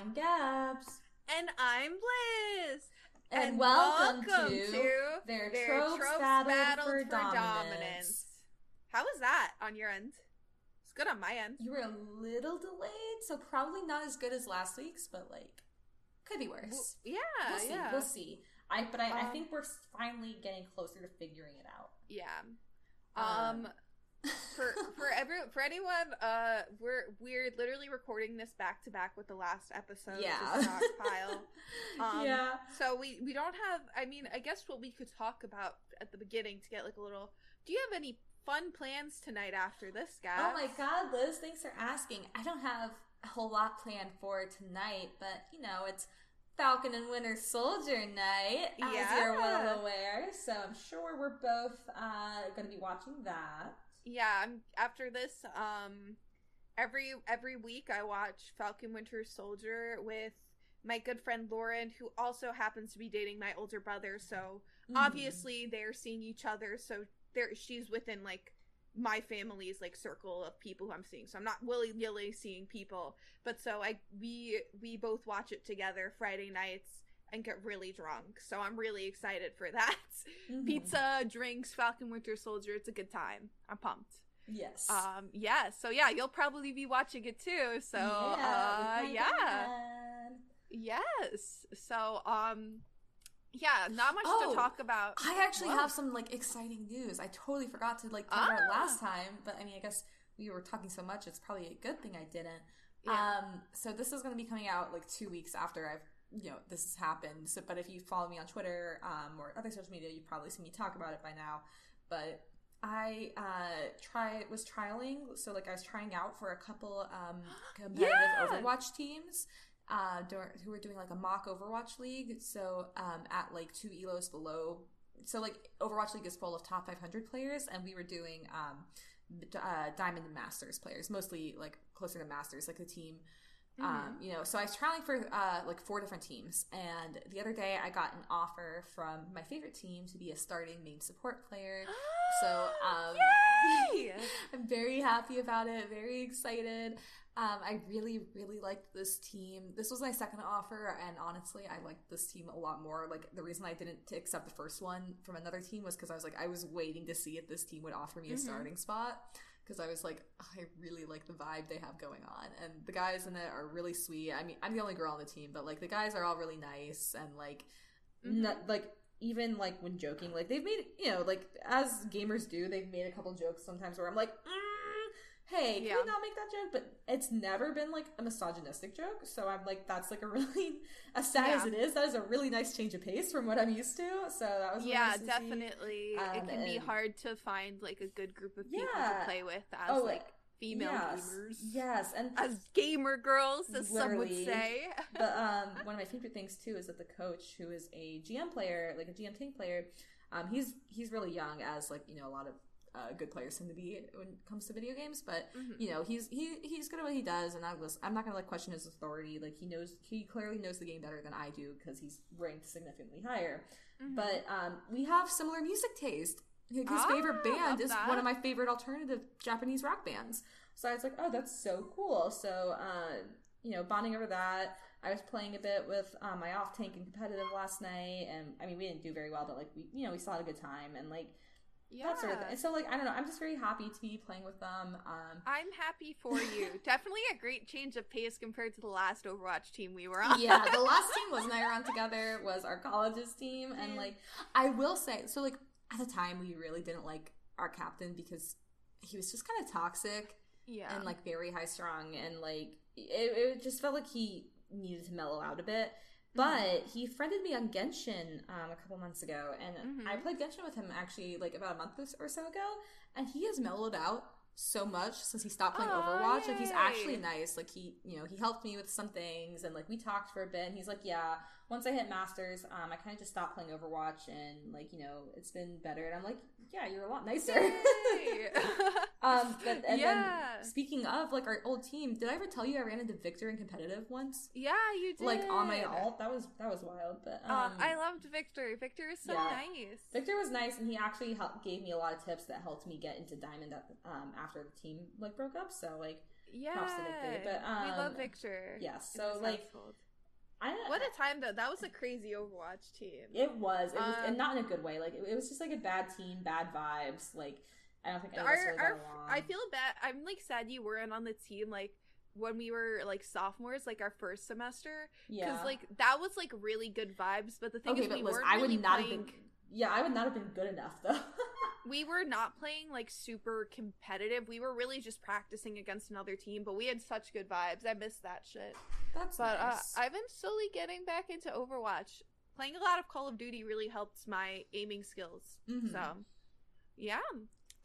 I'm Gabs. And I'm Liz. And, And welcome, welcome to, to their, Their tropes, tropes battled, battled for, for dominance. dominance. How was that on your end? It's good on my end. You were a little delayed, so probably not as good as last week's, but like could be worse. Yeah, we'll see. yeah. We'll see. I but I, I Um, think we're finally getting closer to figuring it out. Yeah. Um, Um, for for every for anyone, uh, we're we're literally recording this back to back with the last episode. yeah. Stockpile. Um, yeah. So we we don't have. I mean, I guess what we could talk about at the beginning to get like a little. Do you have any fun plans tonight after this, guys? Oh my god, Liz, thanks for asking. I don't have a whole lot planned for tonight, but you know, it's Falcon and Winter Soldier night, as you're well aware. So I'm sure we're both uh, going to be watching that. Yeah, I'm, after this, um, every every week I watch Falcon Winter Soldier with my good friend Lauren, who also happens to be dating my older brother. So Mm. obviously they're seeing each other. So there, she's within like my family's like circle of people who I'm seeing. So I'm not willy nilly seeing people, but so I we we both watch it together Friday nights and get really drunk. So I'm really excited for that. Mhm. Pizza, drinks, Falcon Winter Soldier. It's a good time. I'm pumped. Yes. Um, yeah. So yeah, you'll probably be watching it too. So uh, yeah, yes. So um, yeah, not much Oh, to talk about. I actually Whoa. have some like exciting news. I totally forgot to like talk about it Ah. last time, but I mean, I guess we were talking so much, it's probably a good thing I didn't. Yeah. Um, so this is going to be coming out like two weeks after I've, you know, this has happened. So, but if you follow me on Twitter um, or other social media, you've probably seen me talk about it by now. But I uh, try was trialing, so like I was trying out for a couple um, competitive Yeah! Overwatch teams. Uh, who were doing like a mock Overwatch league. So um, at like two elos below. So like Overwatch League is full of top 500 players, and we were doing um, uh, Diamond and Masters players, mostly like closer to Masters, like the team. Um, Mm-hmm. you know, so I was trialing for uh, like four different teams, and the other day I got an offer from my favorite team to be a starting main support player. So, um, Yay! I'm very happy about it, very excited. Um, I really, really liked this team. This was my second offer, and honestly, I liked this team a lot more. Like, the reason I didn't accept the first one from another team was because I was like, I was waiting to see if this team would offer me a Mhm. starting spot. Because I was like, I really like the vibe they have going on. And the guys in it are really sweet. I mean, I'm the only girl on the team, but like, the guys are all really nice and like, Mhm. not, like, even like when joking, like they've made, you know, like as gamers do, they've made a couple jokes sometimes where I'm like, mm, hey, can Yeah. we not make that joke? But it's never been like a misogynistic joke. So I'm like, that's like a really, as sad as it is, that is a really nice change of pace from what I'm used to. So that was yeah, definitely. Um, it can be hard to find like a good group of people Yeah. to play with as Oh, like female yes, gamers, Yes, and as gamer girls, as some would say. but um, one of my favorite things too is that the coach, who is a GM player, like a GM tank player, um, he's he's really young, as like you know a lot of uh, good players tend to be when it comes to video games. But Mhm. you know he's he he's good at what he does, and I was I'm not gonna like question his authority. Like he knows he clearly knows the game better than I do because he's ranked significantly higher. Mhm. But um, we have similar music taste. His Ah, favorite band is that. one of my favorite alternative Japanese rock bands. So I was like, oh, that's so cool. So, uh, you know, bonding over that. I was playing a bit with um, my off tank and competitive last night, and I mean, we didn't do very well, but like we, you know, we still had a good time and like yeah. that sort of thing. So like, I don't know, I'm just very happy to be playing with them. Um, I'm happy for you. Definitely a great change of pace compared to the last Overwatch team we were on. yeah, the last team was I on together was our colleges team, and like I will say, so like at the time we really didn't like our captain because he was just kind of toxic yeah. and like very high strung, and like it, it just felt like he needed to mellow out a bit. But he friended me on Genshin um, a couple months ago, and Mhm. I played Genshin with him actually like about a month or so ago, and he has mellowed out so much since he stopped playing Aw, Overwatch. Like he's actually nice. Like he, you know, he helped me with some things, and like we talked for a bit. And he's like, yeah, once I hit Masters, um, I kind of just stopped playing Overwatch, and like you know, it's been better. And I'm like, yeah, you're a lot nicer. Um, but and Yeah. then speaking of like our old team, did I ever tell you I ran into Victor in competitive once? yeah, you did. Like on my alt, that was that was wild. But um, I loved Victor. Victor is so yeah. nice. Victor was nice, and he actually helped, gave me a lot of tips that helped me get into Diamond at, um, after the team like broke up. So like Yeah, but, we love um, Victor. yes, in so, like, household. I what a time though. That was a crazy Overwatch team. It was. It was, Um, and not in a good way. Like it, it was just like a bad team, bad vibes. Like I don't think of our, our. I feel bad. I'm like sad you weren't on the team like when we were like sophomores, like our first semester, because like that was like really good vibes. But the thing okay, is, we weren't I would really not playing. have been. Yeah, I would not have been good enough though. We were not playing like super competitive. We were really just practicing against another team, but we had such good vibes. I miss that shit. That's But nice. uh, I've been slowly getting back into Overwatch. Playing a lot of Call of Duty really helped my aiming skills. Mhm. So, yeah.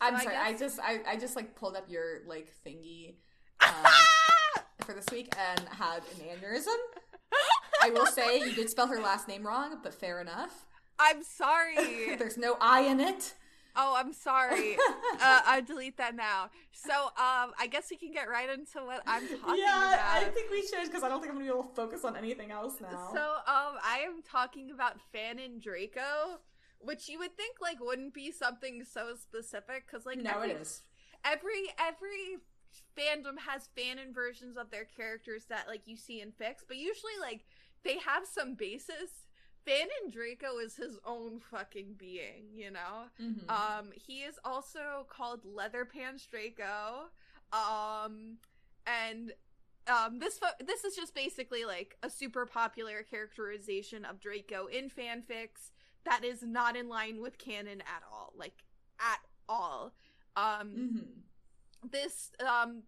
I'm so I sorry. I, just I, I just like pulled up your like thingy um, for this week and had an aneurysm. I will say you did spell her last name wrong, but fair enough. I'm sorry. There's no I in it. oh, I'm sorry. uh, I delete that now. So, um, I guess we can get right into what I'm talking yeah, about. Yeah, I think we should because I don't think I'm gonna be able to focus on anything else now. So, um, I am talking about Fanon Draco, which you would think like wouldn't be something so specific because like no, every, it is. every every fandom has fanon versions of their characters that like you see in fics, but usually like they have some basis. Fanon Draco is his own fucking being, you know. Mhm. Um, he is also called Leatherpants Draco. Um, and um, this fo- this is just basically like a super popular characterization of Draco in fanfics that is not in line with canon at all, like at all. Um, Mhm. this um,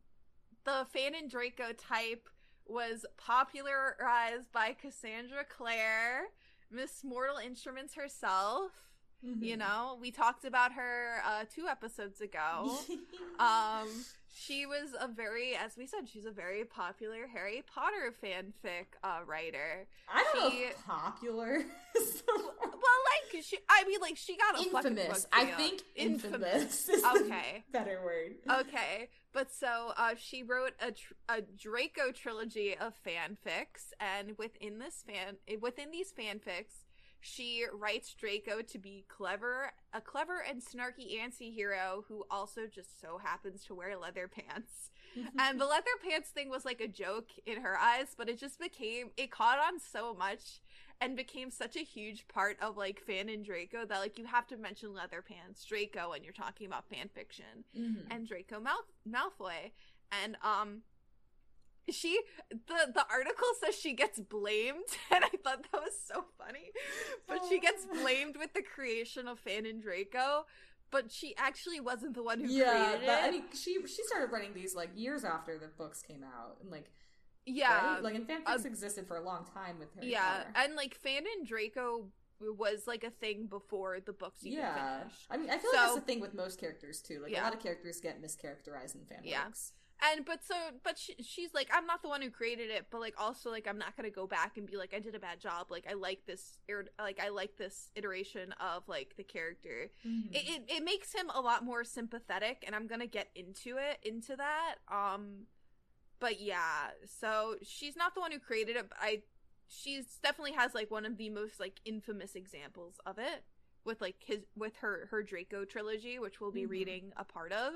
the Fanon Draco type was popularized by Cassandra Clare, Miss Mortal Instruments herself. You Mhm. know, we talked about her uh, two episodes ago. um, she was a very, as we said, she's a very popular Harry Potter fanfic uh, writer. I don't she- know popular. is the word. Well, like she, I mean, like she got a fucking infamous. I think Infamous. infamous. is Okay. better word. okay but so uh, she wrote a, tr- a draco trilogy of fanfics and within this fan within these fanfics she writes draco to be clever a clever and snarky anti-hero who also just so happens to wear leather pants and the leather pants thing was like a joke in her eyes but it just became it caught on so much and became such a huge part of like fanon draco that like you have to mention leather pants draco when you're talking about fan fiction Mhm. and Draco Mal- Malfoy. And um she the the article says she gets blamed and I thought that was so funny. But she gets Oh. blamed with the creation of Fanon Draco, but she actually wasn't the one who yeah, created that, it. I mean, she she started writing these like years after the books came out, and like yeah. right? like and fanfics uh, existed for a long time with her. yeah, Potter. and like Fan and Draco was like a thing before the books even yeah. finished. I mean, I feel like that's the thing with most characters too. Like a lot of characters get mischaracterized in fanfics. Yeah. And but so but she, she's like I'm not the one who created it, but like also like I'm not gonna go back and be like I did a bad job. Like I like this ir- like I like this iteration of like the character. Mhm. It, it it makes him a lot more sympathetic, and I'm gonna get into it into that. Um, but yeah, so she's not the one who created it. But I she's definitely has like one of the most like infamous examples of it with like his with her her Draco trilogy, which we'll be Mhm. reading a part of.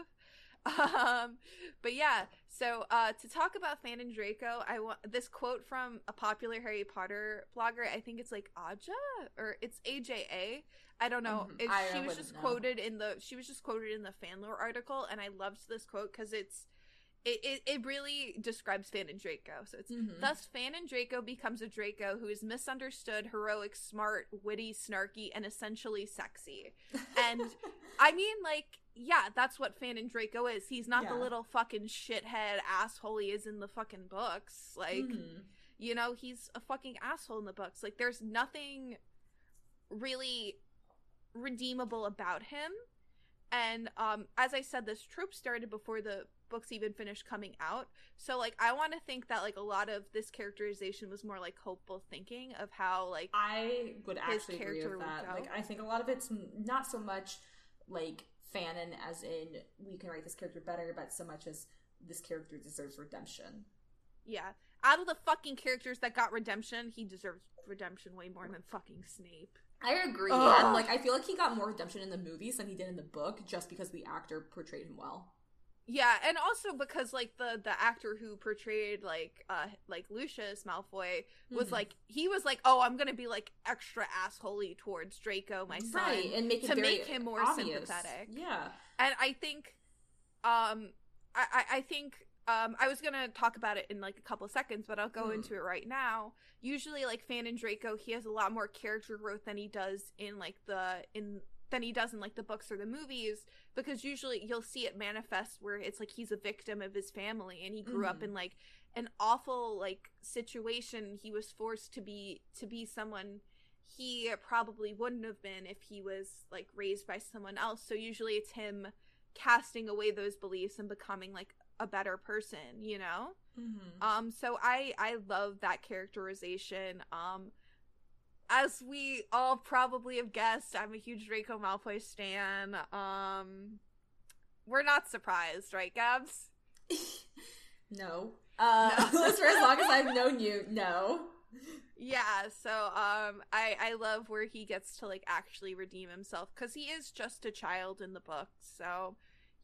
Um, but yeah, so uh, to talk about Fanon Draco, I want this quote from a popular Harry Potter blogger. I think it's like Aja or it's AJA. I don't know. Mhm. It- I she was just know. quoted in the she was just quoted in the fanlore article, and I loved this quote because it's it, it it really describes Fanon Draco. So it's Mhm. Thus, Fanon Draco becomes a Draco who is misunderstood, heroic, smart, witty, snarky, and essentially sexy. And I mean, like, yeah, that's what Fanon Draco is. He's not the little fucking shithead asshole he is in the fucking books. Like, Mhm. you know, he's a fucking asshole in the books. Like, there's nothing really redeemable about him. And um, as I said, this trope started before the books even finished coming out. So, like, I want to think that like a lot of this characterization was more like hopeful thinking of how like I would actually agree with that. Like, I think a lot of it's not so much like fanon, as in we can write this character better, but so much as this character deserves redemption. yeah, out of the fucking characters that got redemption, he deserves redemption way more than fucking Snape. I agree, Ugh. and like I feel like he got more redemption in the movies than he did in the book, just because the actor portrayed him well. Yeah, and also because like the the actor who portrayed like uh like Lucius Malfoy was Mhm. like he was like, "Oh, I'm going to be like extra assholey towards Draco, my son." right, and make to make him more obvious. sympathetic. Yeah. And I think um I I, I think um I was going to talk about it in like a couple seconds, but I'll go Hmm. into it right now. Usually like Fanon Draco, he has a lot more character growth than he does in like the in than he does in like the books or the movies because usually you'll see it manifest where it's like he's a victim of his family and he grew up Mhm. in like an awful like situation he was forced to be to be someone he probably wouldn't have been if he was like raised by someone else so usually it's him casting away those beliefs and becoming like a better person you know Mm-hmm. um so i i love that characterization um as we all probably have guessed i'm a huge draco malfoy stan um we're not surprised right gabs no. Uh, No. for as long as I've known you, no. yeah so um i i love where he gets to like actually redeem himself because he is just a child in the book so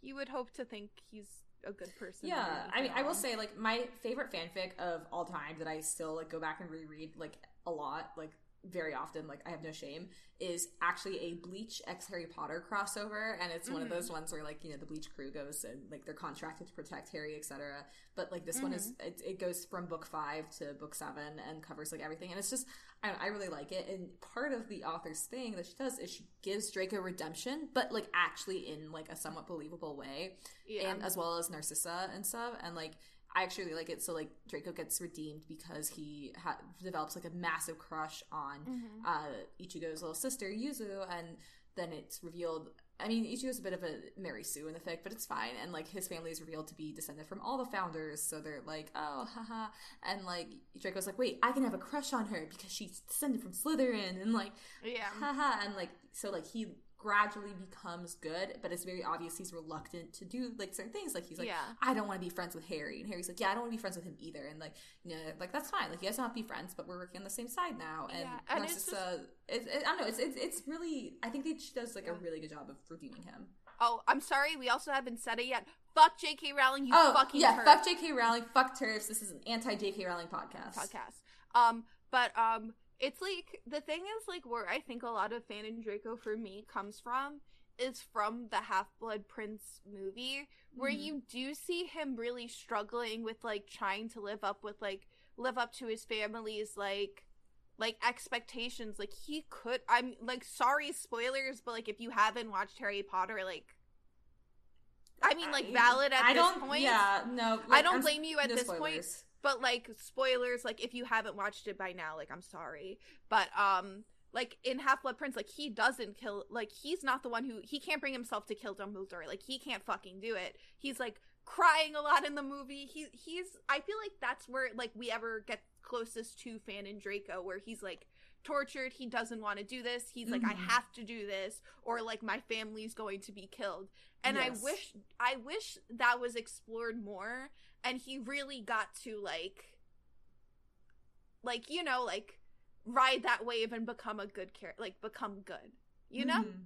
you would hope to think he's a good person Yeah, I mean, I will say like my favorite fanfic of all time that I still like go back and reread like a lot, like very often, like I have no shame, is actually a Bleach X Harry Potter crossover, and it's one of Mhm. those ones where like you know the Bleach crew goes and like they're contracted to protect Harry, etc. But like this one is it, it goes from book five to book seven and covers like everything, and it's just I, I really like it. And part of the author's thing that she does is she gives Draco redemption, but like actually in like a somewhat believable way yeah and as well as Narcissa and stuff. And like, I actually really like it. So like, Draco gets redeemed because he ha- develops like a massive crush on Mhm. uh, Ichigo's little sister Yuzu, and then it's revealed. I mean, Ichigo's a bit of a Mary Sue in the fic, but it's fine. And like, his family is revealed to be descended from all the founders, so they're like, oh, haha. And like, Draco's like, wait, I can have a crush on her because she's descended from Slytherin, and like, yeah haha and like so like he gradually becomes good but it's very obvious he's reluctant to do like certain things like he's like Yeah. i don't want to be friends with harry and harry's like yeah i don't want to be friends with him either and like you know like that's fine like you guys don't have to be friends but we're working on the same side now and, Yeah, and it's narcissa it's, it, i don't know it's, it's it's really i think that she does like a really good job of redeeming him Oh, I'm sorry, we also haven't said it yet. Fuck J.K. Rowling, you oh fucking yeah turd. fuck jk rowling fuck TERFs this is an anti-jk rowling podcast podcast. Um, but um, it's like the thing is like where I think a lot of Fanon Draco for me comes from is from the Half Blood Prince movie, where Mhm. you do see him really struggling with like trying to live up with like live up to his family's like like expectations like he could i'm like sorry spoilers but like if you haven't watched harry potter like i mean like valid at I this don't, point yeah no i don't blame you at no this point. But like spoilers like if you haven't watched it by now like i'm sorry. But um like in half blood prince like he doesn't kill like he's not the one who he can't bring himself to kill dumbledore. Like he can't fucking do it. He's like crying a lot in the movie. He he's i feel like that's where like we ever get closest to fanon draco where he's like tortured. He doesn't want to do this. He's like i Mhm. have to do this or like my family's going to be killed. And Yes. i wish i wish that was explored more and he really got to like like you know like ride that wave and become a good character like become good you know? Mm-hmm.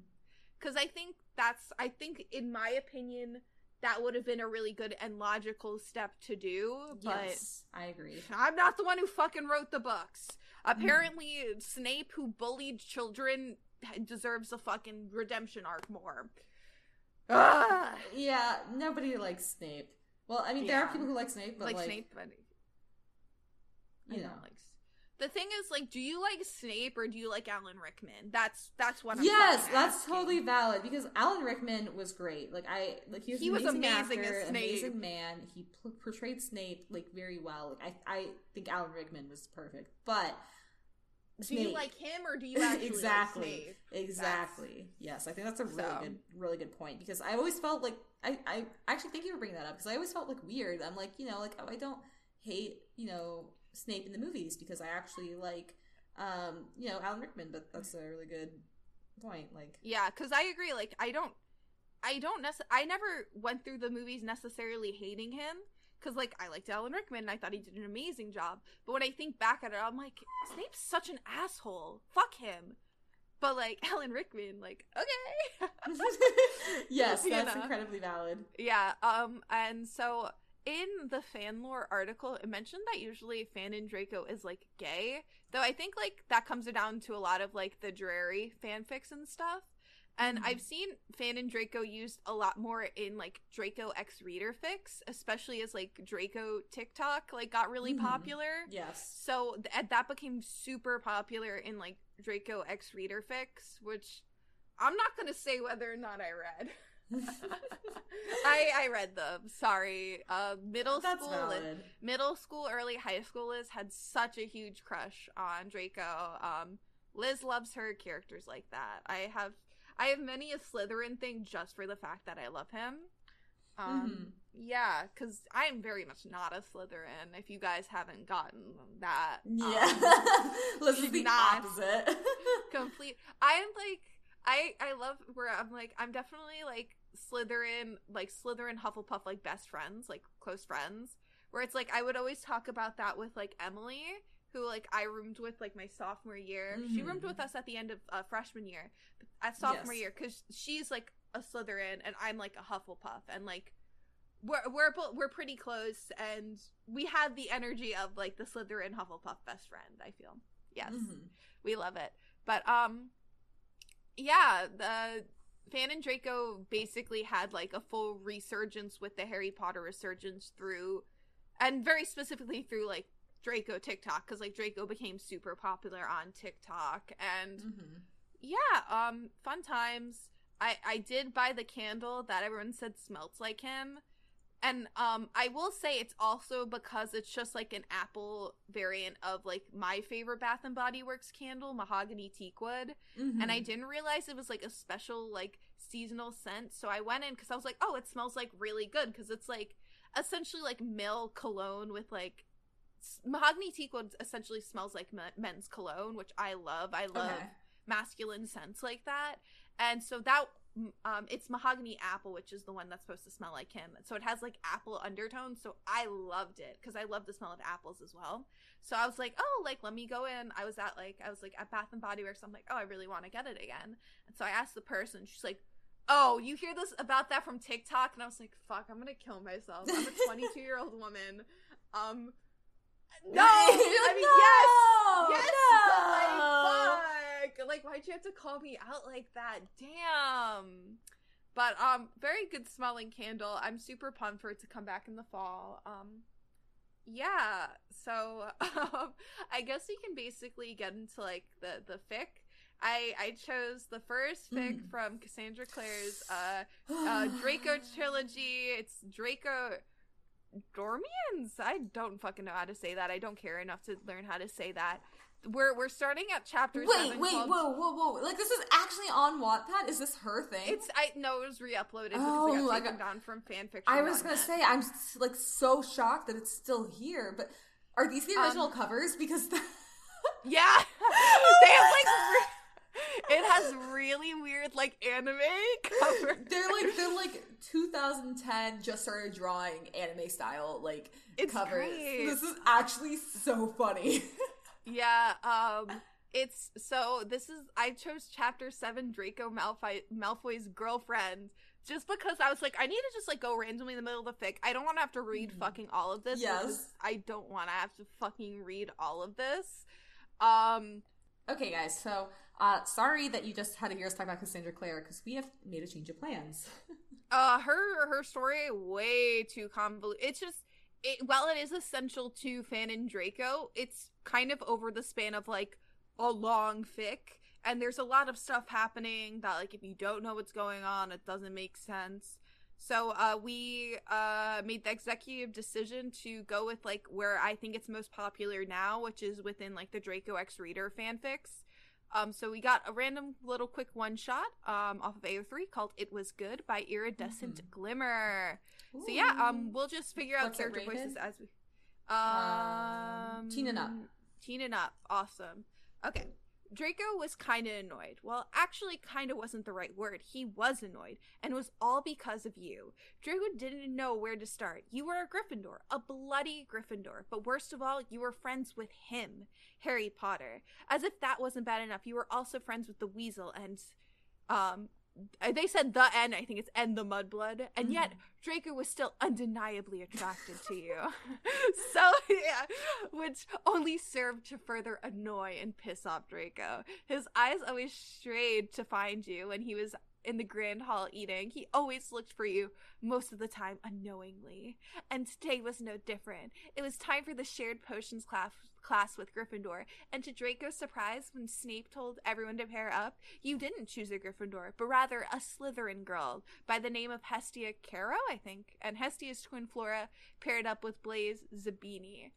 Because i think that's i think in my opinion that would have been a really good and logical step to do but yes i agree. I'm not the one who fucking wrote the books. Mm. Apparently snape who bullied children deserves a fucking redemption arc more. Ugh. Yeah, nobody likes Snape. Well, I mean, there are people who like Snape, but like, like, snape but you don't know. like the thing is like do you like snape or do you like alan rickman that's that's what i'm yes, that's asking. totally valid because Alan Rickman was great. Like I, like he was, He an was amazing, amazing as Snape. amazing man. He p- portrayed Snape like very well. Like I, I think Alan Rickman was perfect, but do you like him or do you actually exactly, like snape exactly. Exactly. Yes, I think that's a really So- good, really good point because I always felt like I, I actually thank you for bringing that up because I always felt like weird. I'm like, you know, like oh, I don't hate, you know, Snape in the movies because I actually like, um, you know, Alan Rickman. But that's a really good point. Like, yeah because i agree like i don't i don't necess- i never went through the movies necessarily hating him because like i liked alan rickman and i thought he did an amazing job but when i think back at it i'm like snape's such an asshole fuck him but like Helen Rickman, like okay. yes, that's know. incredibly valid. yeah. Um. And so in the fan lore article, it mentioned that usually Fanon Draco is like gay, though I think like that comes down to a lot of like the Drarry fanfics and stuff. And Mhm. I've seen Fanon Draco used a lot more in like Draco X Reader fics, especially as like Draco TikTok like got really Mhm. popular. Yes. So th- that became super popular in like Draco X Reader fics, which I'm not gonna say whether or not I read. I I read them. Sorry. Uh, middle That's school, middle school, early high school Liz had such a huge crush on Draco. Um, Liz loves her characters like that. I have I have many a Slytherin thing just for the fact that I love him. Um, yeah, because I am very much not a Slytherin. If you guys haven't gotten that, um, Yeah. Is the not. opposite. complete. I am like I I love where I'm like I'm definitely like Slytherin like Slytherin Hufflepuff like best friends like close friends where it's like I would always talk about that with like Emily who like I roomed with like my sophomore year. She roomed with us at the end of uh, freshman year, at sophomore Yes. year because she's like a Slytherin and I'm like a Hufflepuff and like. We're we're we're pretty close, and we had the energy of like the Slytherin Hufflepuff best friend. I feel yes Mhm. we love it but um yeah the fanon draco basically had like a full resurgence with the harry potter resurgence through and very specifically through like draco tiktok because like draco became super popular on tiktok and Mhm. yeah um fun times i i did buy the candle that everyone said smelt like him and um i will say it's also because it's just like an apple variant of like my favorite bath and body works candle mahogany teakwood and i Mhm. didn't realize it was like a special like seasonal scent so i went in because i was like oh it smells like really good because it's like essentially like male cologne with like mahogany teakwood essentially smells like men's cologne which i love i love Okay. masculine scents like that. And so that um it's mahogany apple which is the one that's supposed to smell like him. So it has like apple undertones. So I loved it cuz I love the smell of apples as well. So I was like, "Oh, like let me go in." I was at like I was like at Bath and Body Works. I'm like, "Oh, I really want to get it again." And so I asked the person. She's like, "Oh, you hear this about that from TikTok?" And I was like, "Fuck, I'm going to kill myself. I'm a 22-year-old woman." Um no, I mean no! yes, yes, no! but like, fuck, like, why'd you have to call me out like that? Damn. But um, very good smelling candle. I'm super pumped for it to come back in the fall. Um, yeah. So um, I guess we can basically get into like the the fic. I I chose the first fic Mhm. from Cassandra Clare's uh uh Draco trilogy. It's Draco Dormiens. I don't fucking know how to say that. I don't care enough to learn how to say that. We're we're starting at chapter Wait, seven. wait, called- whoa, whoa, whoa! Like this is actually on Wattpad? Is this her thing? It's I no, it was re-uploaded Oh, because I it got taken got- down from fanfiction. I was gonna say I'm like so shocked that it's still here. But are these the original Um, covers? Because yeah, they have like it has really weird like anime cover. they're like they're like 2010 just started drawing anime style like It's covers. great. This is actually so funny. Yeah, um it's so this is I chose chapter 7 Draco Malfoy Malfoy's girlfriend just because I was like I need to just like go randomly in the middle of the fic. I don't want to have to read Mhm. fucking all of this. Yes. I don't want to have to fucking read all of this. Um okay, guys. So uh, sorry that you just had to hear us talk about Cassandra Clare because we have made a change of plans. uh her her story way too convoluted. It's just it while it is essential to Fanon Draco, it's kind of over the span of like a long fic and there's a lot of stuff happening that like if you don't know what's going on it doesn't make sense so uh we uh made the executive decision to go with like where i think it's most popular now which is within like the draco x reader fanfics um so we got a random little quick one shot um off of ao3 called it was good by iridescent Mhm. glimmer so yeah um we'll just figure out What's character voices as we Um, teen and up. Teen and up. Awesome. Okay. Draco was kind of annoyed. Well, actually, kind of wasn't the right word. He was annoyed, and it was all because of you. Draco didn't know where to start. You were a Gryffindor, a bloody Gryffindor, but worst of all, you were friends with him, Harry Potter. As if that wasn't bad enough, you were also friends with the Weasel and, um, they said the end. I think it's N the Mudblood, and mm-hmm. yet Draco was still undeniably attracted to you. so, yeah, which only served to further annoy and piss off Draco. His eyes always strayed to find you when he was in the grand hall eating. He always looked for you, most of the time unknowingly. And today was no different. It was time for the shared potions class class with Gryffindor, and to Draco's surprise, when Snape told everyone to pair up, you didn't choose a Gryffindor, but rather a Slytherin girl by the name of Hestia Carrow, I think. And Hestia's twin Flora paired up with Blaise Zabini.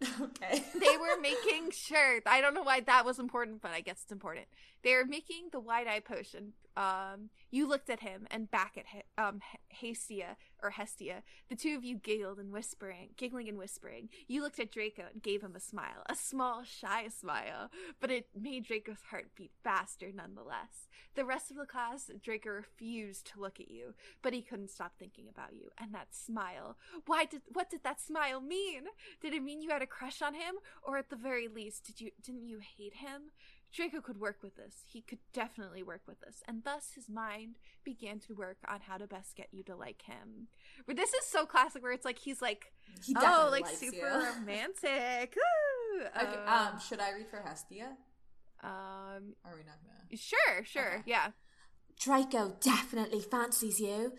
Okay. they were making sure. I don't know why that was important, but I guess it's important. They were making the wide eye potion. Um, you looked at him and back at um Hestia or Hestia. The two of you giggled and whispering, giggling and whispering. You looked at Draco and gave him a smile, a small, shy smile, but it made Draco's heart beat faster nonetheless. The rest of the class, Draco refused to look at you, but he couldn't stop thinking about you and that smile. Why did what did that smile mean? Did it mean you had a crush on him, or at the very least, did you didn't you hate him? Draco could work with this. He could definitely work with this. And thus his mind began to work on how to best get you to like him. But this is so classic where it's like he's like he oh like super you. romantic. okay, um, um, should I read for Hestia? Um are we not gonna Sure, sure, okay. yeah. Draco definitely fancies you.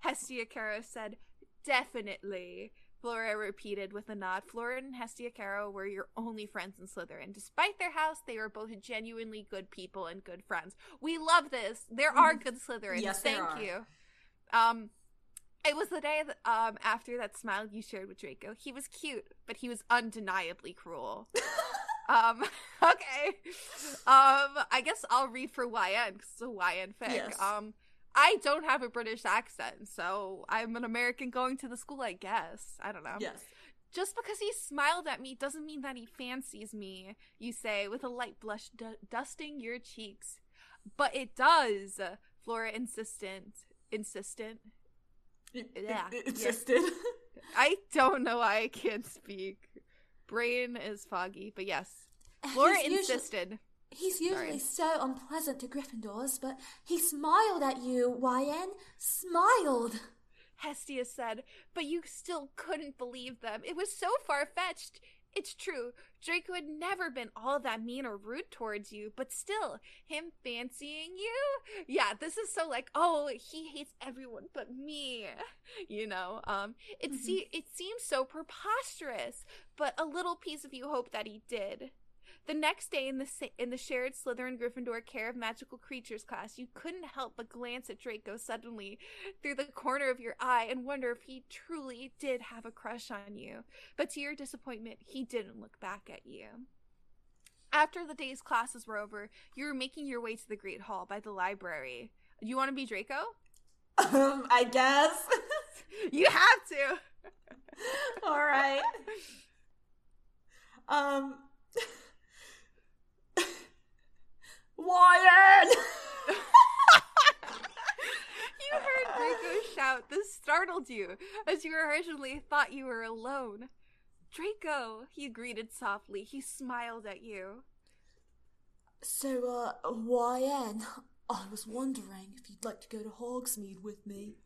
Hestia Carrow said, Definitely. Flora repeated with a nod. Flora and Hestia Carrow were your only friends in Slytherin. Despite their house, they were both genuinely good people and good friends. We love this. There are mm-hmm. good Slytherins. Yes, Thank you. Um, it was the day that, um after that smile you shared with Draco. He was cute, but he was undeniably cruel. um, okay. Um, I guess I'll read for YN because it's a YN fic. Yes. Um, I don't have a British accent, so I'm an American going to the school, I guess. I don't know. Yes. Just because he smiled at me doesn't mean that he fancies me, you say, with a light blush du- dusting your cheeks. But it does, Flora insistent. Insistent? yeah. insisted. I don't know why I can't speak. Brain is foggy, but yes. Flora insisted. Usually- He's usually Sorry. so unpleasant to Gryffindors, but he smiled at you, YN. Smiled. Hestia said, but you still couldn't believe them. It was so far fetched. It's true, Draco had never been all that mean or rude towards you, but still, him fancying you? Yeah, this is so like, oh, he hates everyone but me. You know, um, it, mm-hmm. se- it seems so preposterous, but a little piece of you hoped that he did. The next day in the in the shared Slytherin Gryffindor Care of Magical Creatures class, you couldn't help but glance at Draco suddenly through the corner of your eye and wonder if he truly did have a crush on you. But to your disappointment, he didn't look back at you. After the day's classes were over, you were making your way to the Great Hall by the library. Do you want to be Draco? Um, I guess. you have to. All right. Um Wyatt! you heard Draco shout. This startled you, as you originally thought you were alone. Draco, he greeted softly. He smiled at you. So, uh, YN, I was wondering if you'd like to go to Hogsmeade with me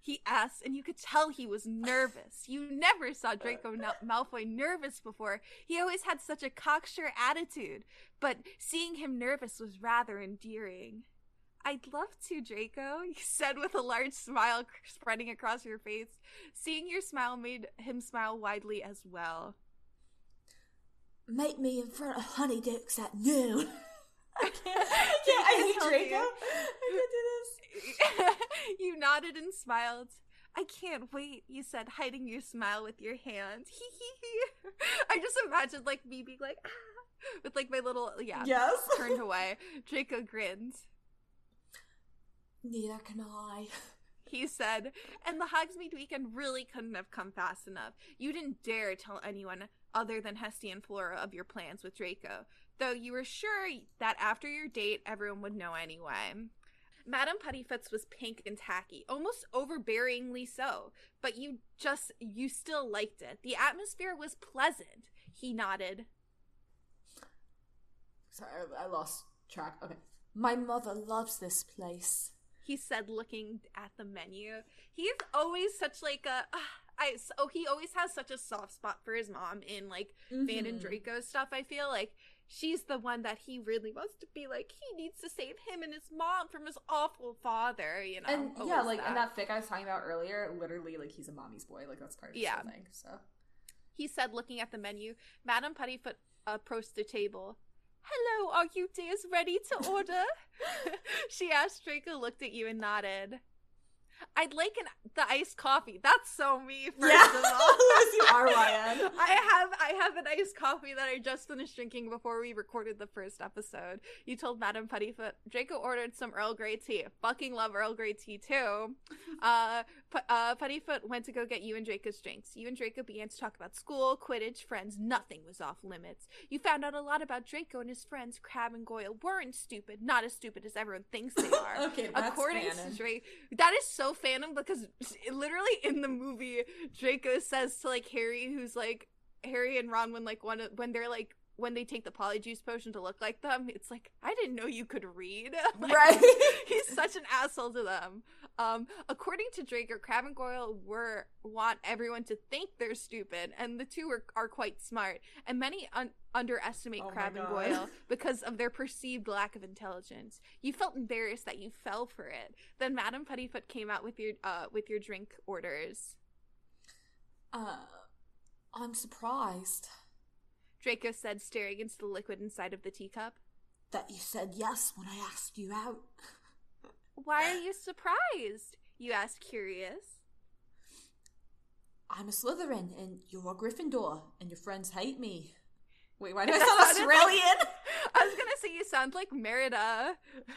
he asked, and you could tell he was nervous. You never saw Draco Malfoy nervous before. He always had such a cocksure attitude, but seeing him nervous was rather endearing. I'd love to, Draco, he said with a large smile spreading across your face. Seeing your smile made him smile widely as well. Make me in front of Honeydukes at noon. I can't. I can't. I hate Draco. I can't do this. you nodded and smiled. I can't wait, you said, hiding your smile with your hand. Hee hee hee. I just imagined like me being like, ah, with like my little yeah, yes, turned away. Draco grinned. Neither can I. He said, and the Hogsmeade weekend really couldn't have come fast enough. You didn't dare tell anyone other than Hestia and Flora of your plans with Draco, though you were sure that after your date, everyone would know anyway. Madame Puddifoot's was pink and tacky, almost overbearingly so, but you just, you still liked it. The atmosphere was pleasant. He nodded. Sorry, I, I lost track. Okay. My mother loves this place. He said, looking at the menu. He's always such like a. Uh, I oh he always has such a soft spot for his mom in like Van and Mhm. Draco stuff. I feel like she's the one that he really wants to be like. He needs to save him and his mom from his awful father. You know, And yeah, like and that fic I was talking about earlier, literally like he's a mommy's boy. Like that's part of his Yeah. whole thing. So He said, looking at the menu. Madame Puddifoot approached the table. Hello, are you dears ready to order? she asked. Draco looked at you and nodded. I'd like an the iced coffee. That's so me. First yeah, of all, you are YN. I have I have an iced coffee that I just finished drinking before we recorded the first episode. You told Madame Puddifoot. Draco ordered some Earl Grey tea. Fucking love Earl Grey tea too. Uh, uh, Puddifoot went to go get you and Draco's drinks. You and Draco began to talk about school, Quidditch, friends. Nothing was off limits. You found out a lot about Draco and his friends. Crabbe and Goyle weren't stupid. Not as stupid as everyone thinks they are. okay, that's According canon. to Drake, that is so phantom because literally in the movie, Draco says to like Harry, who's like Harry and Ron when like one when they're like when they take the polyjuice potion to look like them, it's like I didn't know you could read. Like, right. He's such an asshole to them. Um, according to Draco, Crabbe and Goyle were want everyone to think they're stupid, and the two are, are quite smart. And many un- underestimate Oh Crabbe and Goyle because of their perceived lack of intelligence. You felt embarrassed that you fell for it. Then Madame Puddifoot came out with your uh with your drink orders. Uh, I'm surprised Draco said, staring into the liquid inside of the teacup. that you said yes when I asked you out. Why are you surprised? You asked, curious. I'm a Slytherin and you're a Gryffindor and your friends hate me. Wait, why do I sound Australian? I was gonna say you sound like Merida.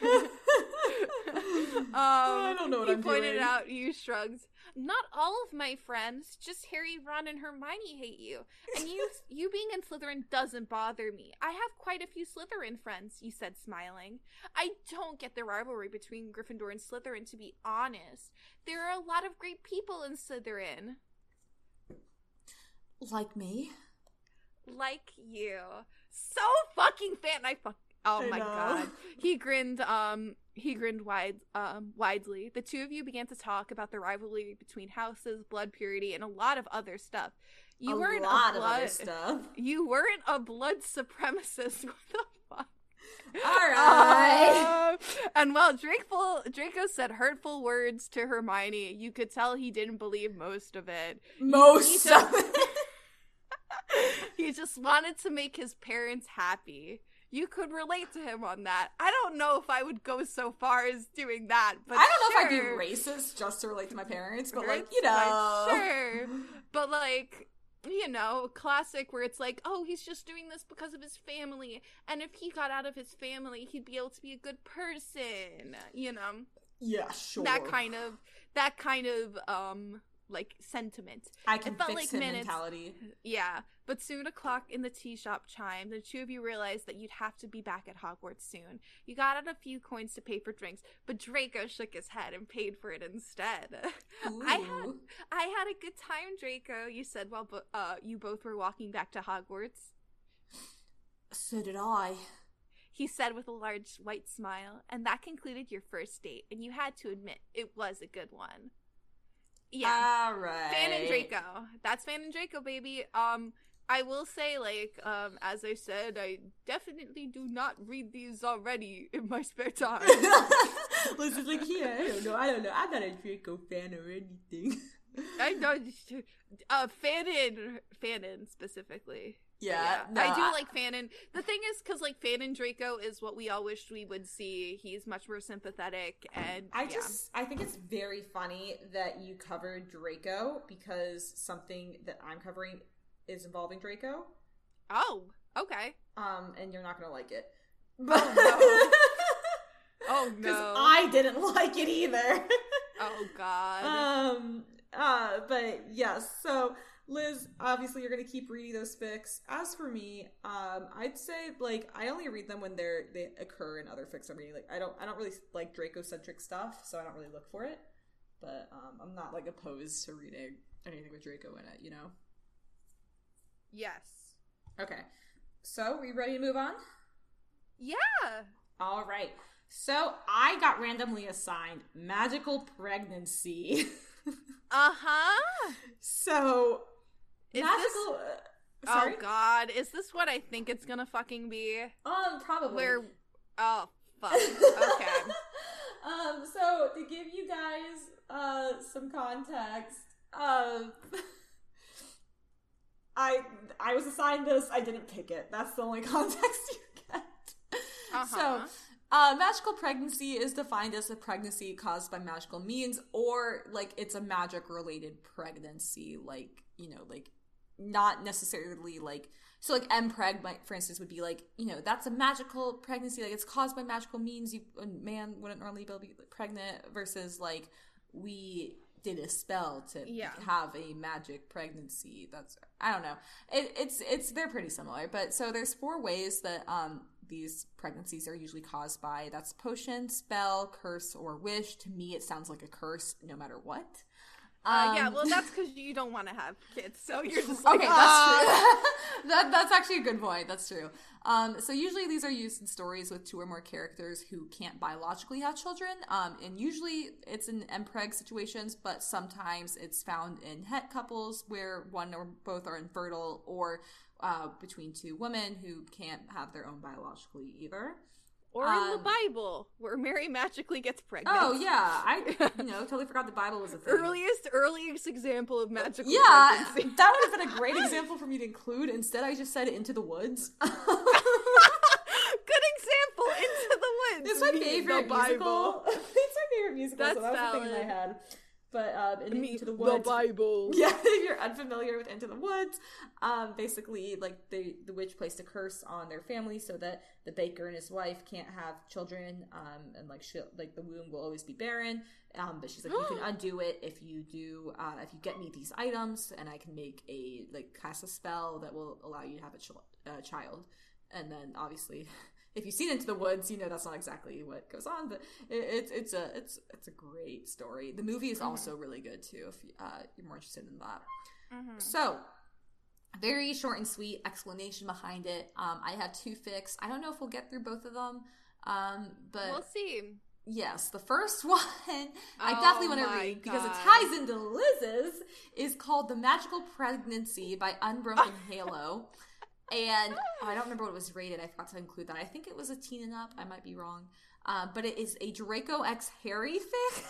um, I don't know what he I'm pointed doing. out. You shrugged. Not all of my friends, just Harry, Ron, and Hermione hate you. And you, you being in Slytherin doesn't bother me. I have quite a few Slytherin friends. You said, smiling. I don't get the rivalry between Gryffindor and Slytherin. To be honest, there are a lot of great people in Slytherin, Like me? like you. So fucking fan. I fuck. Oh I my know. god. He grinned. Um, he grinned wide, um, widely. The two of you began to talk about the rivalry between houses, blood purity, and a lot of other stuff. You a weren't lot a of blood. other stuff. You weren't a blood supremacist. What the fuck? All right. Um, and while Draco, Draco said hurtful words to Hermione, you could tell he didn't believe most of it. Most he of it. he just wanted to make his parents happy. You could relate to him on that. I don't know if I would go so far as doing that, but I don't know if I'd be racist just to relate to my parents, but like you know, Like, sure. But like, you know, classic where it's like, oh, he's just doing this because of his family, and if he got out of his family, he'd be able to be a good person. You know, yeah, sure. that kind of that kind of um like sentiment. I can felt fix like minutes- mentality. Yeah, but soon a clock in the tea shop chimed. The two of you realized that you'd have to be back at Hogwarts soon. You got out a few coins to pay for drinks, but Draco shook his head and paid for it instead. I had I had a good time, Draco. You said while bo- uh you both were walking back to Hogwarts. So did I. He said with a large white smile, and that concluded your first date. And you had to admit it was a good one. Yeah. All right. Fanon Draco. That's Fanon Draco, baby. Um, I will say, like, um, as I said, I definitely do not read these already in my spare time. Listen, like, yeah, I don't know. I don't know. I'm not a Draco fan or anything. I don't. Uh, Fanon, Fanon specifically. Yeah, But no, I do like Fanon. The thing is, because like Fanon Draco is what we all wished we would see. He's much more sympathetic, and I yeah. just I think it's very funny that you covered Draco because something that I'm covering is involving Draco. oh okay. Um, and you're not gonna like it. Oh, Oh Because no. I didn't like it either. Oh god. um uh but yes so Liz, obviously you're gonna keep reading those fics. As for me, um, I'd say like I only read them when they're they occur in other fics I'm reading. Like I don't I don't really like Draco centric stuff, so I don't really look for it. But um, I'm not like opposed to reading anything with Draco in it. You know. Yes. Okay. So, are you ready to move on? Yeah. All right. So, I got randomly assigned magical pregnancy. Uh huh. so, Is magical. uh, sorry. Oh God, is this what I think it's gonna fucking be? Um, probably. Where? Oh fuck. Okay. um, so to give you guys uh some context, um I I was assigned this, I didn't pick it. That's the only context you get. Uh-huh. So uh, magical pregnancy is defined as a pregnancy caused by magical means, or like it's a magic related pregnancy, like you know, like not necessarily like so like mpreg for instance would be like you know that's a magical pregnancy like it's caused by magical means you a man wouldn't normally be be pregnant versus like we did a spell to Yeah. have a magic pregnancy that's i don't know it, it's it's they're pretty similar but so there's four ways that um these pregnancies are usually caused by that's potion spell curse or wish to me it sounds like a curse no matter what Uh, yeah. Um, Well, that's because you don't want to have kids, so you're just like, Okay, "Ah." that's true. That, that's actually a good point. That's true. Um, so usually these are used in stories with two or more characters who can't biologically have children. Um, and usually it's in mpreg situations, but sometimes it's found in het couples where one or both are infertile, or uh, between two women who can't have their own biologically either. Or in the Um, Bible, where Mary magically gets pregnant. Oh yeah, I you know totally forgot the Bible was a thing. Earliest, earliest example of magical Yeah, pregnancy. that would have been a great example for me to include. Instead, I just said into the woods. Good example. Into the woods. It's my favorite the musical. it's my favorite musical, so That's that was the thing in my valid. head. But um, in, Into the Woods, the Bible. yeah, if you're unfamiliar with Into the Woods, um, basically, like the the witch placed a curse on their family so that the baker and his wife can't have children, um, and like she like the womb will always be barren. Um, but she's like, you can undo it if you do, uh, if you get me these items, and I can make a like cast a spell that will allow you to have a chil- uh, child. And then obviously, if you've seen Into the Woods, you know that's not exactly what goes on, but it, it's it's a it's it's a great story. The movie is also really good too. If uh, you're more interested in that. Mhm. So, very short and sweet explanation behind it. Um, I have two fics. I don't know if we'll get through both of them, um, but We'll see. yes, the first one I Oh definitely want to read because it ties into Liz's. Is called "The Magical Pregnancy" by Unbroken Halo. And oh, I don't remember what it was rated. I forgot to include that. I think it was a teen and up. I might be wrong. Uh, but it is a Draco X Harry fic.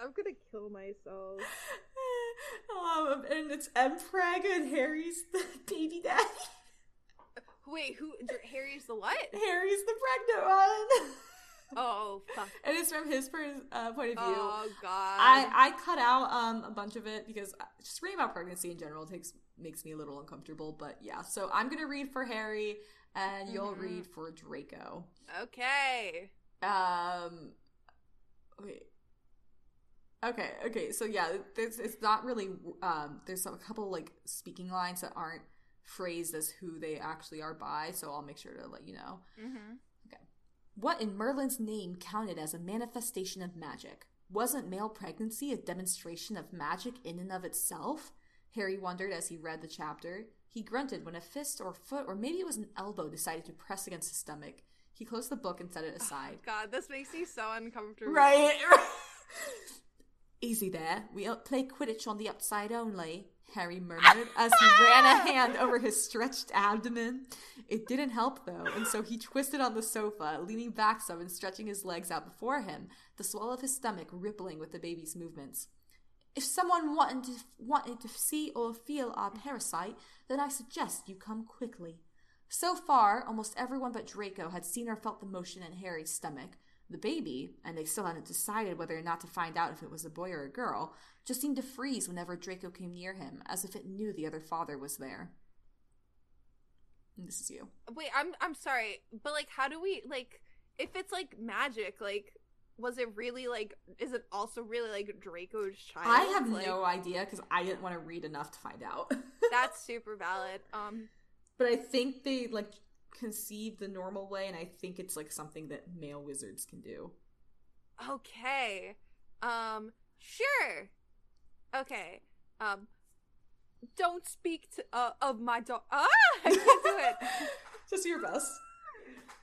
I'm gonna kill myself. um, and it's Mpreg and Harry's the baby daddy. Wait, who? Harry's the what? Harry's the pregnant one. Oh fuck. and it's from his per- uh, point of view. Oh god. I, I cut out um a bunch of it because uh, just reading about pregnancy in general takes makes me a little uncomfortable. But yeah, so I'm gonna read for Harry, and you'll Mhm. read for Draco. okay. Um, wait. Okay, okay. So yeah, there's it's not really um. There's a couple like speaking lines that aren't phrased as who they actually are by. So I'll make sure to let you know. Mm-hmm. What in Merlin's name counted as a manifestation of magic? Wasn't male pregnancy a demonstration of magic in and of itself? Harry wondered as he read the chapter. He grunted when a fist or foot, or maybe it was an elbow, decided to press against his stomach. He closed the book and set it aside. God, this makes me so uncomfortable. Right. Easy there. We play Quidditch on the upside only, Harry murmured as he ran a hand over his stretched abdomen. It didn't help, though, and so he twisted on the sofa, leaning back some and stretching his legs out before him, the swell of his stomach rippling with the baby's movements. If someone wanted to, wanted to see or feel our parasite, then I suggest you come quickly. So far, almost everyone but Draco had seen or felt the motion in Harry's stomach. The baby, and they still hadn't decided whether or not to find out if it was a boy or a girl, just seemed to freeze whenever Draco came near him, as if it knew the other father was there. And this is you. Wait, I'm I'm sorry, but like, how do we like if it's like magic? Like, was it really like? Is it also really like Draco's child? I have Like, no idea because I didn't want to read enough to find out. That's super valid. Um, but I think they like conceive the normal way, and I think it's like something that male wizards can do. okay. Um, sure. Okay. Um, don't speak to uh, of my dog. Ah, I can't do it. Just do your best.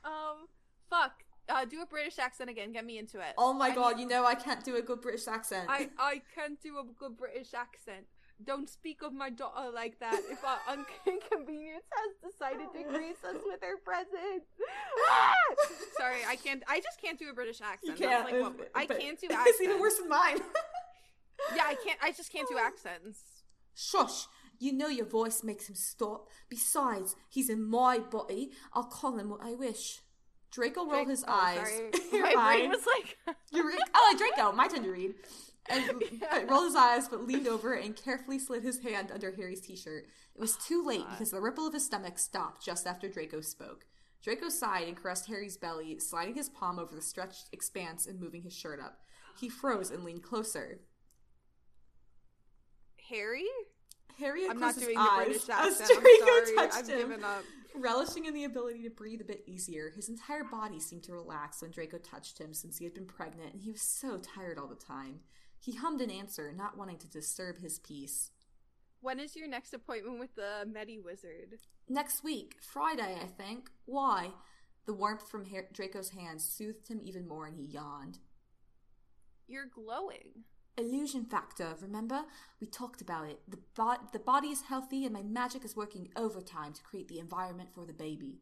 Um, fuck. Uh, do a British accent again. Get me into it. Oh my I god, need- you know I can't do a good British accent. I I can't do a good British accent. Don't speak of my daughter like that. If our inconvenience has decided to grace us with her presence. Ah! Sorry, I can't. I just can't do a British accent. you can't. Like what, I can't do accents. It's even worse than mine. Yeah, I can't. I just can't do accents. Shush! You know your voice makes him stop. Besides, he's in my body. I'll call him what I wish. Draco rolled his oh, eyes. My brain was like. Oh, Draco, oh, my turn to read. And Yeah. rolled his eyes, but leaned over and carefully slid his hand under Harry's t-shirt. It was oh, too late because the ripple of his stomach stopped just after Draco spoke. Draco sighed and caressed Harry's belly, sliding his palm over the stretched expanse and moving his shirt up. He froze and leaned closer. Harry? Harry had I'm not closed his doing the eyes British as accent. I'm Draco sorry. touched I've him. given up. Relishing in the ability to breathe a bit easier, his entire body seemed to relax when Draco touched him since he had been pregnant and he was so tired all the time. He hummed an answer, not wanting to disturb his peace. When is your next appointment with the Medi Wizard? Next week, Friday, I think. Why? The warmth from Har- Draco's hands soothed him even more and he yawned. You're glowing. Illusion factor, remember? We talked about it. The, bo- the body is healthy and my magic is working overtime to create the environment for the baby.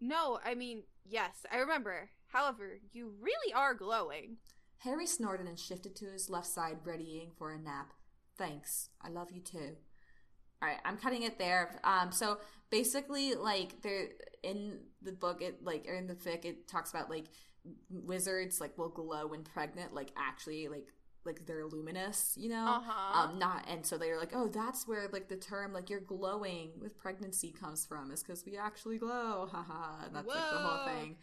No, I mean, yes, I remember. However, you really are glowing. Harry snorted and shifted to his left side, readying for a nap. Thanks. I love you too. All right, I'm cutting it there. Um, so basically, like there in the book, it like or in the fic, it talks about like wizards like will glow when pregnant, like actually like like they're luminous, you know. Uh-huh. Um, not and so they're like, oh, that's where like the term like you're glowing with pregnancy comes from, is because we actually glow, haha. and That's like the whole thing.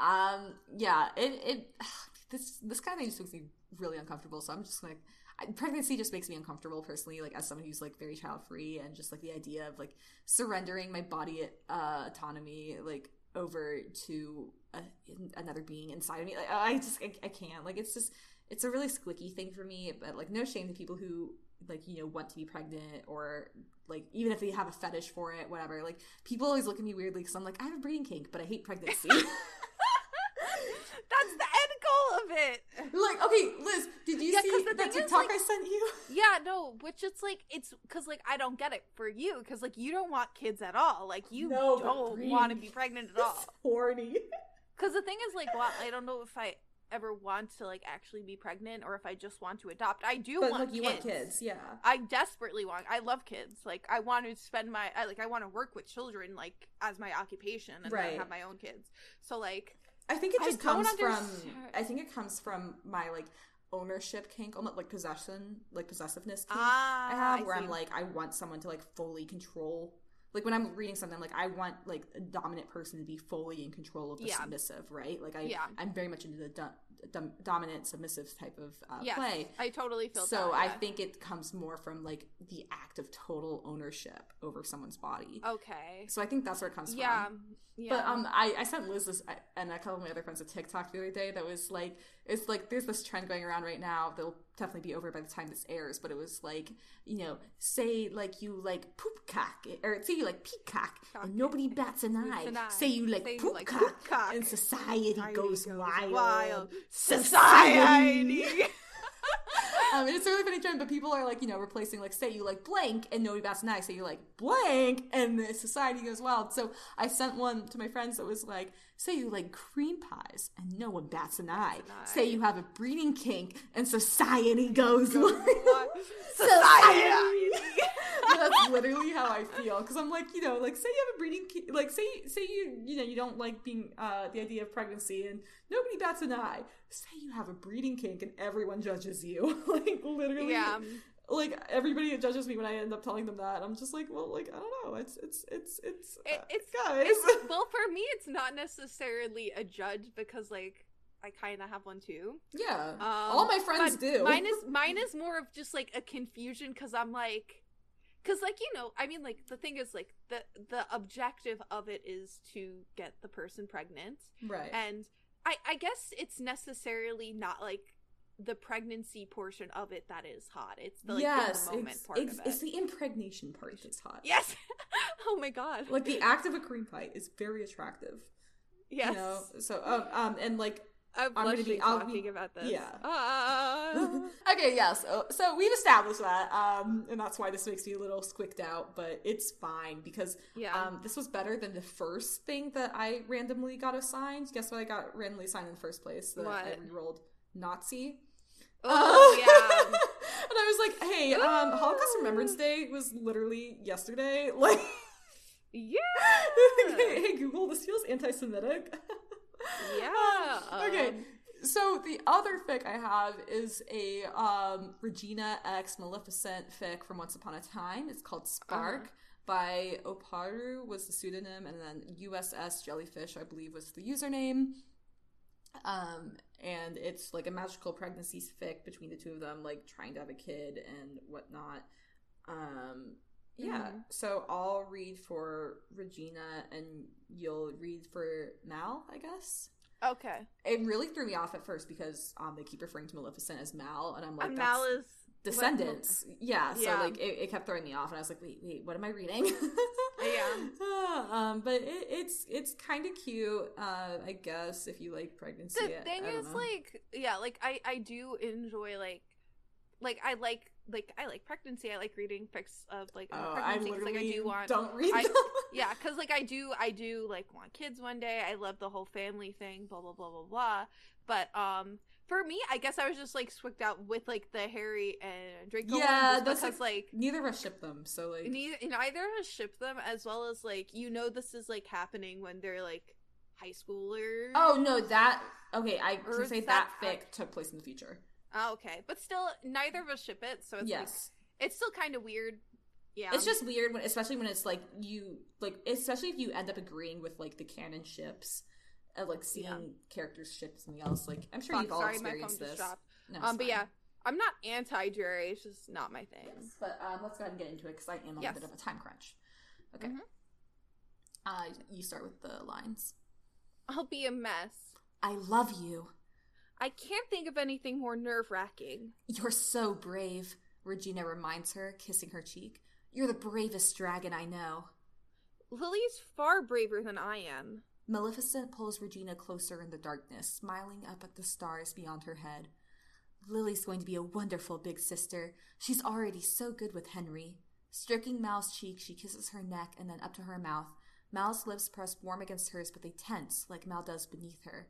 Um, yeah, it it this this kind of thing just makes me really uncomfortable. So I'm just like, I, pregnancy just makes me uncomfortable personally. Like as someone who's like very child free and just like the idea of like surrendering my body uh, autonomy like over to a, another being inside of me. Like, I just I, I can't. Like it's just it's a really squicky thing for me. But like no shame to people who like you know want to be pregnant or like even if they have a fetish for it whatever like people always look at me weirdly because i'm like i have a breeding kink but i hate pregnancy That's the end goal of it. like okay liz did you Yeah, see the that tiktok like- i sent you Yeah, no, which it's like it's because like I don't get it for you because like you don't want kids at all. Like you No, don't want to be pregnant at all. It's horny Because the thing is, like, well, I don't know if I ever want to like actually be pregnant or if I just want to adopt. I do but want you kids. want kids yeah I desperately want. I love kids. Like I want to spend my. I like. I want to work with children like as my occupation and Right. then have my own kids. So like, I think it just don't comes from. I think it comes from my like ownership kink, almost like possession, like possessiveness kink. ah, I have where see. I'm like, I want someone to like fully control. Like when I'm reading something, like I want like a dominant person to be fully in control of the Yeah. submissive, right? Like I, Yeah. I'm very much into the do- dom- dominant submissive type of uh, yes, play. I totally feel So that. I yeah. think it comes more from like the act of total ownership over someone's body. okay. So I think that's where it comes Yeah. from. Yeah. But um, I, I sent Liz this and a couple of my other friends a TikTok the other day that was like, it's like there's this trend going around right now. They'll definitely be over by the time this airs, but it was like, you know, say like you like poop cock, or say you like peacock, Cock. and nobody bats an eye. an eye. Say you like Say you poop like cock, poop cock. and society Society goes, goes wild. wild. Society. Society. um, it's a really funny trend, but people are like, you know, replacing like, say you like blank, and nobody bats an eye. Say you like blank, and the society goes wild. So I sent one to my friends that was like, say you like cream pies, and no one bats an eye. an eye. Say you have a breeding kink, and society goes wild. Society. That's literally how I feel because I'm like, you know, like say you have a breeding, kink, like say say you you know you don't like being uh the idea of pregnancy and nobody bats an eye. Say you have a breeding kink and everyone judges you, like literally. Yeah. Like everybody judges me when I end up telling them that. I'm just like, well, like I don't know. It's it's it's it's It- uh, it's guys. It's, well, for me, it's not necessarily a judge because, like, I kind of have one too. Yeah, Um, all my friends do. Mine is mine is more of just like a confusion because I'm like, because like you know, I mean, like the thing is like the the objective of it is to get the person pregnant, right. and I I guess it's necessarily not like the pregnancy portion of it that is hot. It's the like yes, the moment it's, part it's, of it. it's the impregnation part that's hot. yes. oh my god. Like the act of a cream pie is very attractive. yes. You know, so um, um and like I'm I'm gonna be- talking be- about this. yeah. Ah. okay, yeah, so, so we've established that, um, and that's why this makes me a little squicked out, but it's fine because Yeah. um, this was better than the first thing that I randomly got assigned. Guess what I got randomly assigned in the first place? That I What? rerolled Nazi. oh yeah. and I was like, hey, um, Holocaust Remembrance Day was literally yesterday. Like, Yeah. hey, hey, Google, this feels anti-Semitic. Yeah, Um, okay. So the other fic I have is a um, Regina X Maleficent fic from Once Upon a Time. It's called Spark Uh-huh. by Oparu was the pseudonym, and then USS Jellyfish I believe was the username. Um, and it's like a magical pregnancy fic between the two of them, like trying to have a kid and whatnot. Um, yeah. Mhm. So I'll read for Regina, and you'll read for Mal, I guess Okay. it really threw me off at first because um they keep referring to Maleficent as Mal, and I'm like, and that's Mal is descendants. yeah, so Yeah. like it, it kept throwing me off, and I was like, wait, wait, what am I reading? Yeah. um, but it, it's it's kind of cute, uh, I guess, if you like pregnancy. the I- thing is know. like yeah like i i do enjoy like like i like like i like pregnancy i like reading fics of like oh, pregnancy 'cause, like i do want don't read I- them. yeah because like i do i do like want kids one day i love the whole family thing blah blah blah blah blah but um for me i guess i was just like swicked out with like the harry and draco Yeah, that's, because like Neither of us ship them, so like neither, neither of us ship them as well as like you know this is like happening when they're like high schoolers Oh no, that okay. I can say that that fic took place in the future. Oh, okay, but still, neither of us ship it, so it's like yes, it's still kind of weird. Yeah, it's just weird when, especially when it's like you like, especially if you end up agreeing with like the canon ships, uh, like seeing Yeah. characters ship something else. Like I'm sure Fuck, you've all sorry, experienced this. No, Um, but fine. yeah, I'm not anti Drarry. It's just not my thing. Yes, but um, let's go ahead and get into it because I am on Yes. a bit of a time crunch. Okay, Mhm. uh, you start with the lines. I'll be a mess. I love you. I can't think of anything more nerve wracking. You're so brave. Regina reminds her, kissing her cheek. You're the bravest dragon I know. Lily's far braver than I am. Maleficent pulls Regina closer in the darkness, smiling up at the stars beyond her head. Lily's going to be a wonderful big sister. She's already so good with Henry. Stroking Mal's cheek, she kisses her neck and then up to her mouth. Mal's lips press warm against hers, but they tense, like Mal does beneath her.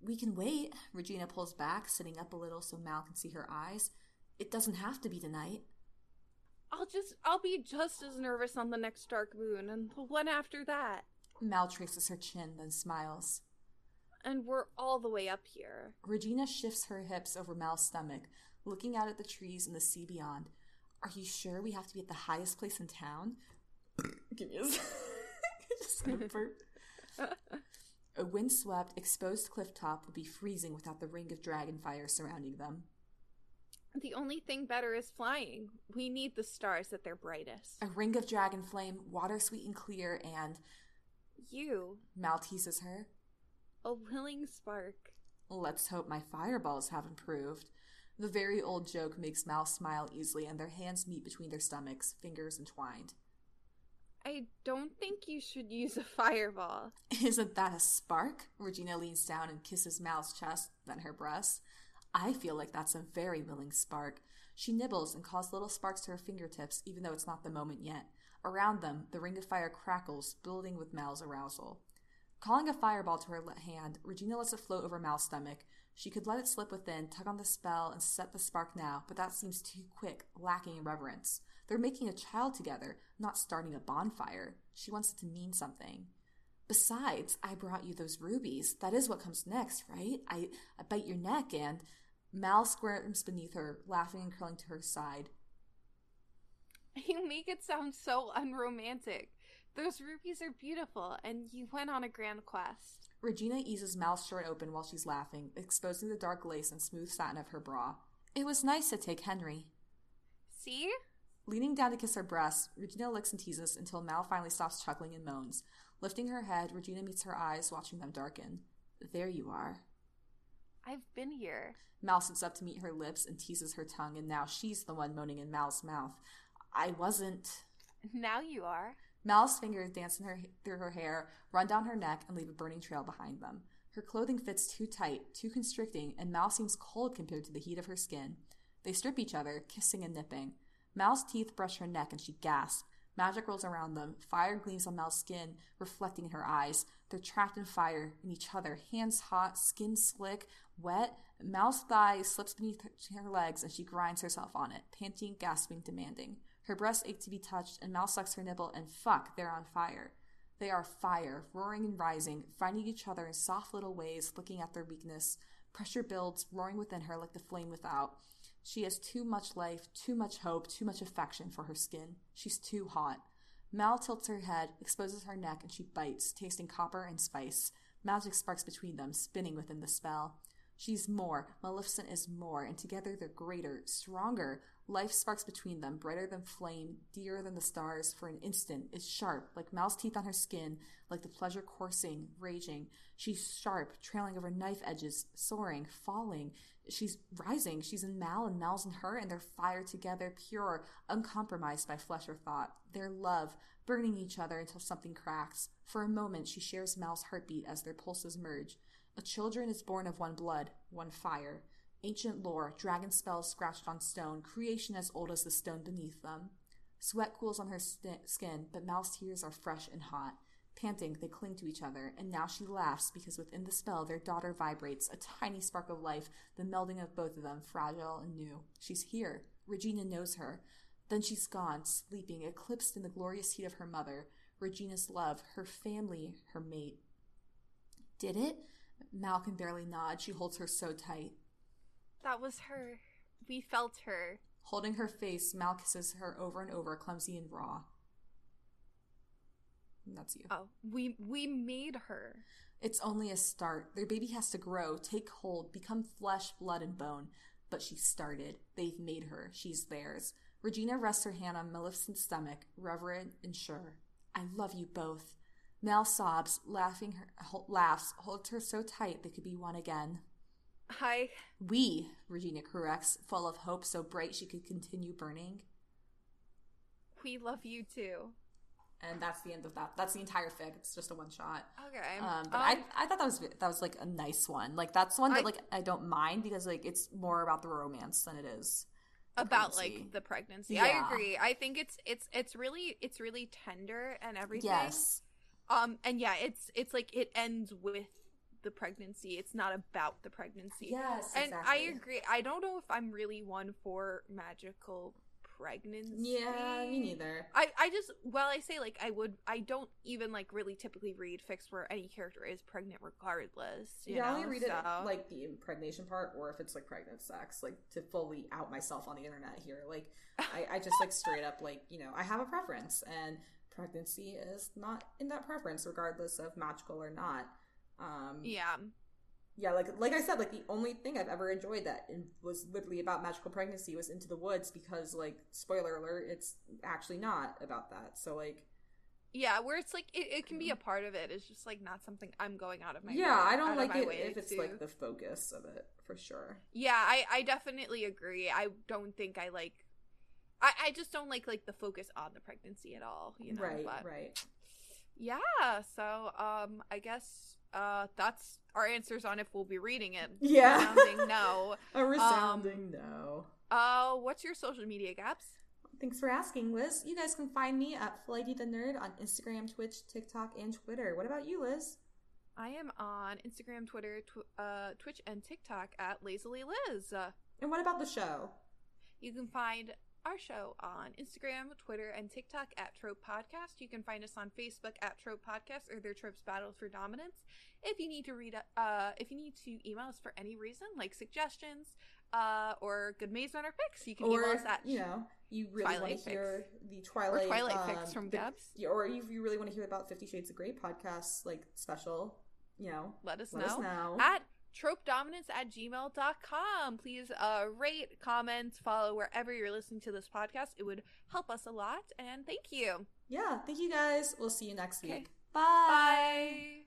We can wait. Regina pulls back, sitting up a little so Mal can see her eyes. It doesn't have to be tonight. I'll just, I'll be just as nervous on the next dark moon and the one after that. Mal traces her chin, then smiles. And we're all the way up here. Regina shifts her hips over Mal's stomach, looking out at the trees and the sea beyond. Are you sure we have to be at the highest place in town? Give me a second. Just gonna burp. A windswept, exposed cliff top would be freezing without the ring of dragon fire surrounding them. The only thing better is flying. We need the stars at their brightest. A ring of dragon flame, water sweet and clear, and You, Mal teases her. a willing spark. Let's hope my fireballs have improved. The very old joke makes Mal smile easily, and their hands meet between their stomachs, fingers entwined. I don't think you should use a fireball. Isn't that a spark? Regina leans down and kisses Mal's chest, then her breast. I feel like that's a very willing spark. She nibbles and calls little sparks to her fingertips, even though it's not the moment yet. Around them, the ring of fire crackles, building with Mal's arousal. Calling a fireball to her hand, Regina lets it float over Mal's stomach. She could let it slip within, tug on the spell, and set the spark now, but that seems too quick, lacking in reverence. They're making a child together, not starting a bonfire. She wants it to mean something. Besides, I brought you those rubies. That is what comes next, right? I, I bite your neck and. Mal squirms beneath her, laughing and curling to her side. You make it sound so unromantic. Those rubies are beautiful, and you went on a grand quest. Regina eases Mal's shirt open while she's laughing, exposing the dark lace and smooth satin of her bra. It was nice to take Henry. See? Leaning down to kiss her breast, Regina licks and teases until Mal finally stops chuckling and moans. Lifting her head, Regina meets her eyes, watching them darken. There you are. I've been here. Mal sits up to meet her lips and teases her tongue, and now she's the one moaning in Mal's mouth. I wasn't. Now you are. Mal's fingers dance in her, through her hair, run down her neck, and leave a burning trail behind them. Her clothing fits too tight, too constricting, and Mal seems cold compared to the heat of her skin. They strip each other, kissing and nipping. Mal's teeth brush her neck, and she gasps. Magic rolls around them. Fire gleams on Mal's skin, reflecting in her eyes. They're trapped in fire, in each other, hands hot, skin slick, wet. Mal's thigh slips beneath her legs, and she grinds herself on it, panting, gasping, demanding. Her breasts ache to be touched, and Mal sucks her nipple, and fuck, they're on fire. They are fire, roaring and rising, finding each other in soft little ways, looking at their weakness. Pressure builds, roaring within her like the flame without. She has too much life, too much hope, too much affection for her skin. She's too hot. Mal tilts her head, exposes her neck, and she bites, tasting copper and spice. Magic sparks between them, spinning within the spell. She's more, Maleficent is more, and together they're greater, stronger. Life sparks between them, brighter than flame, dearer than the stars. For an instant, it's sharp, like Mal's teeth on her skin, like the pleasure coursing, raging. She's sharp, trailing over knife edges, soaring, falling. She's rising. She's in Mal, and Mal's in her, and they're fire together, pure, uncompromised by flesh or thought. Their love, burning each other until something cracks. For a moment, she shares Mal's heartbeat as their pulses merge. A children is born of one blood, one fire. Ancient lore, dragon spells scratched on stone, creation as old as the stone beneath them. Sweat cools on her st- skin, but Mal's tears are fresh and hot. Panting, they cling to each other, and now she laughs because within the spell their daughter vibrates, a tiny spark of life, the melding of both of them, fragile and new. She's here. Regina knows her. Then she's gone, sleeping, eclipsed in the glorious heat of her mother, Regina's love, her family, her mate. Did it? Mal can barely nod. She holds her so tight. That was her. We felt her. Holding her face, Mal kisses her over and over, clumsy and raw. And that's you. Oh, we we made her. It's only a start. Their baby has to grow, take hold, become flesh, blood, and bone. But she started. They've made her. She's theirs. Regina rests her hand on Maleficent's stomach, reverent and sure. I love you both. Mal sobs, laughing her ho- laughs, holds her so tight they could be one again. I We, Regina corrects, full of hope so bright she could continue burning. we love you too. And that's the end of that. That's the entire fic. It's just a one shot. Okay. Um, but I, I thought that was that was like a nice one. Like that's one that I- like I don't mind because like it's more about the romance than it is about pregnancy. like the pregnancy. Yeah. I agree. I think it's it's it's really it's really tender and everything. yes, Um and yeah, it's it's like it ends with the pregnancy. It's not about the pregnancy. yes, And I agree. I don't know if I'm really one for magical pregnancy. Yeah, me neither. I, I just well I say like I would I don't even like really typically read fics where any character is pregnant regardless. You yeah, I know? only read it like the impregnation part, or if it's like pregnant sex, like to fully out myself on the internet here. Like, I, I just like straight up like you know I have a preference, and pregnancy is not in that preference, regardless of magical or not. Um, yeah. yeah, like like I said, like the only thing I've ever enjoyed that was literally about magical pregnancy was Into the Woods because like spoiler alert, it's actually not about that. So like Yeah, where it's like it, it can be a part of it. It's just like not something I'm going out of my yeah, way- I don't like it if it's to- like the focus of it for sure. Yeah, I I definitely agree. I don't think I like I I just don't like like the focus on the pregnancy at all, you know. right, but right. yeah, so um I guess uh that's our answers on if we'll be reading it. Yeah. Resounding no. A resounding no. Uh what's your social media Gabs? Thanks for asking, Liz. You guys can find me at Flighty the Nerd on Instagram, Twitch, TikTok, and Twitter. What about you, Liz? I am on Instagram, Twitter, tw- uh, Twitch, and TikTok at Lazily Liz. And what about the show? You can find our show on Instagram, Twitter, and TikTok at Trope Podcast. You can find us on Facebook at Trope Podcast or their Tropes Battles for Dominance. If you need to read, uh, if you need to email us for any reason, like suggestions, uh, or good Maze Runner picks, you can or email us at you know you really want to hear the or Twilight Twilight um, picks from Gabs. or if you really want to hear about Fifty Shades of Grey podcast like special, you know, Let us let know. us know. at tropedominance at gmail.com. Please uh, rate, comment, follow wherever you're listening to this podcast. It would help us a lot. And thank you. yeah, thank you guys. We'll see you next Okay. week. Bye.